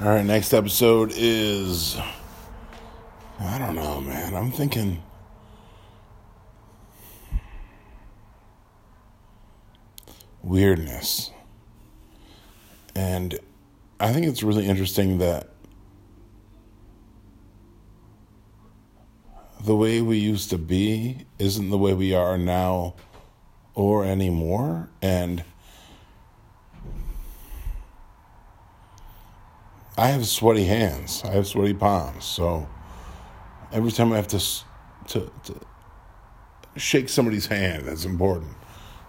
All right, next episode is. I don't know, man. I'm thinking. Weirdness. And I think it's really interesting that the way we used to be isn't the way we are now or anymore. And I have sweaty hands. I have sweaty palms. So every time I have to to, to shake somebody's hand, that's important.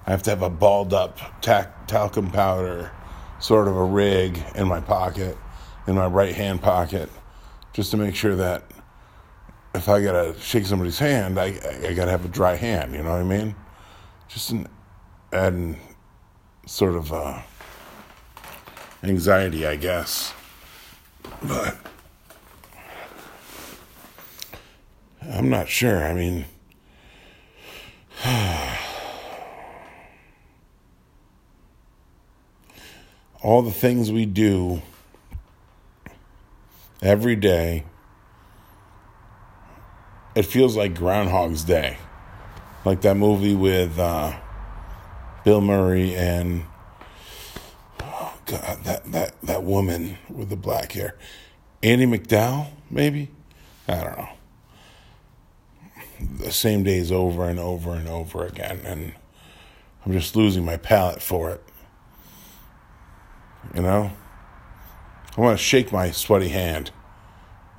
I have to have a balled up tac- talcum powder sort of a rig in my pocket, in my right hand pocket, just to make sure that if I gotta shake somebody's hand, I I gotta have a dry hand. You know what I mean? Just an adding sort of uh, anxiety, I guess. But I'm not sure. I mean, all the things we do every day, it feels like Groundhog's Day. Like that movie with uh, Bill Murray and God, that that that woman with the black hair, Andie MacDowell, maybe. I don't know. The same days over and over and over again, and I'm just losing my palate for it. You know, I want to shake my sweaty hand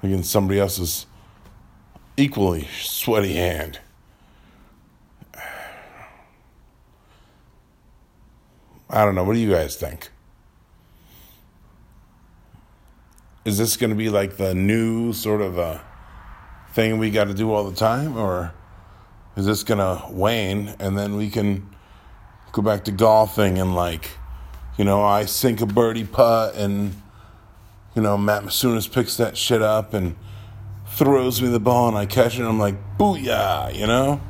against somebody else's equally sweaty hand. I don't know. What do you guys think? Is this going to be like the new sort of a thing we got to do all the time, or is this going to wane and then we can go back to golfing and like, you know, I sink a birdie putt and you know Matt Masunas picks that shit up and throws me the ball and I catch it and I'm like, booyah, you know.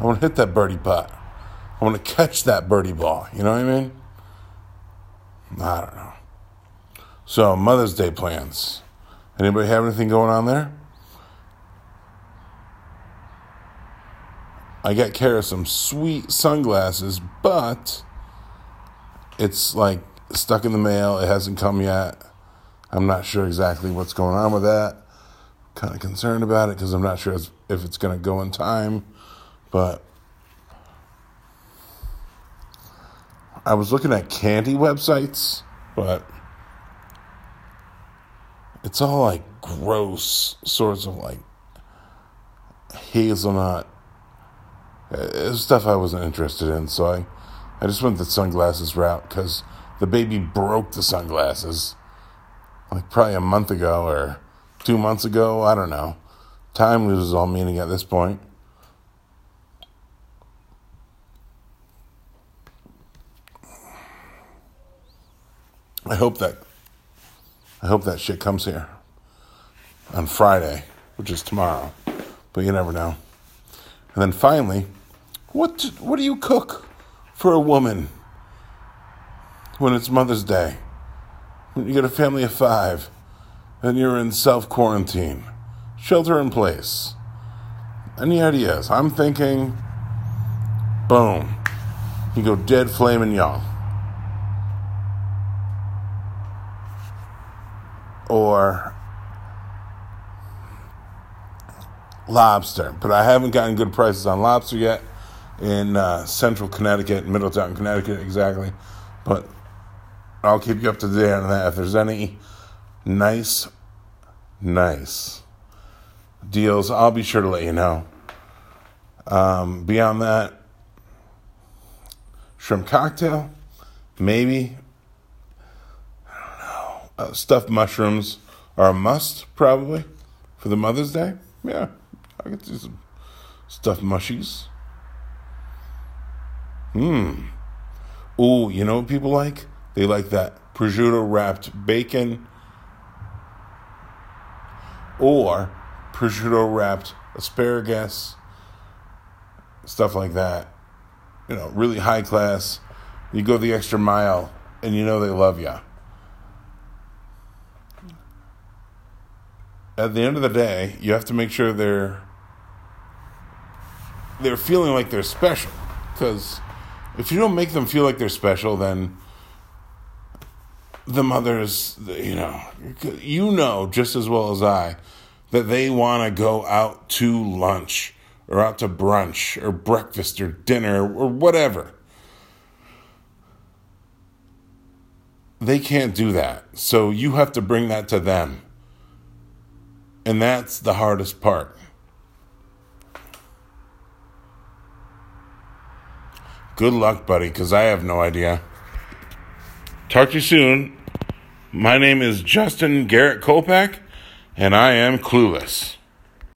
I want to hit that birdie putt. I want to catch that birdie ball. You know what I mean? I don't know. So, Mother's Day plans. Anybody have anything going on there? I got Kara some sweet sunglasses, but it's like stuck in the mail. It hasn't come yet. I'm not sure exactly what's going on with that. Kind of concerned about it because I'm not sure if it's going to go in time. But I was looking at candy websites, but it's all like gross sorts of like hazelnut uh, stuff I wasn't interested in. So I, I just went the sunglasses route because the baby broke the sunglasses like probably a month ago or two months ago. I don't know. Time loses all meaning at this point. I hope that I hope that shit comes here on Friday, which is tomorrow, but you never know. And then finally, what what do you cook for a woman when it's Mother's Day? When you get a family of five and you're in self quarantine, shelter in place. Any ideas? I'm thinking, boom, you go dead flaming young. Or lobster, but I haven't gotten good prices on lobster yet in uh, central Connecticut, Middletown, Connecticut, exactly. But I'll keep you up to date on that. If there's any nice, nice deals, I'll be sure to let you know. Um, beyond that, shrimp cocktail, maybe uh, stuffed mushrooms are a must, probably, for the Mother's Day. Yeah, I could do some stuffed mushies. Hmm. Ooh, you know what people like? They like that prosciutto wrapped bacon or prosciutto wrapped asparagus, stuff like that. You know, really high class. You go the extra mile and you know they love you. At the end of the day, you have to make sure they're they're feeling like they're special. Because if you don't make them feel like they're special, then the mothers, you know, you know just as well as I that they want to go out to lunch or out to brunch or breakfast or dinner or whatever. They can't do that. So you have to bring that to them. And that's the hardest part. Good luck, buddy, because I have no idea. Talk to you soon. My name is Justin Garrett Kopak, and I am clueless.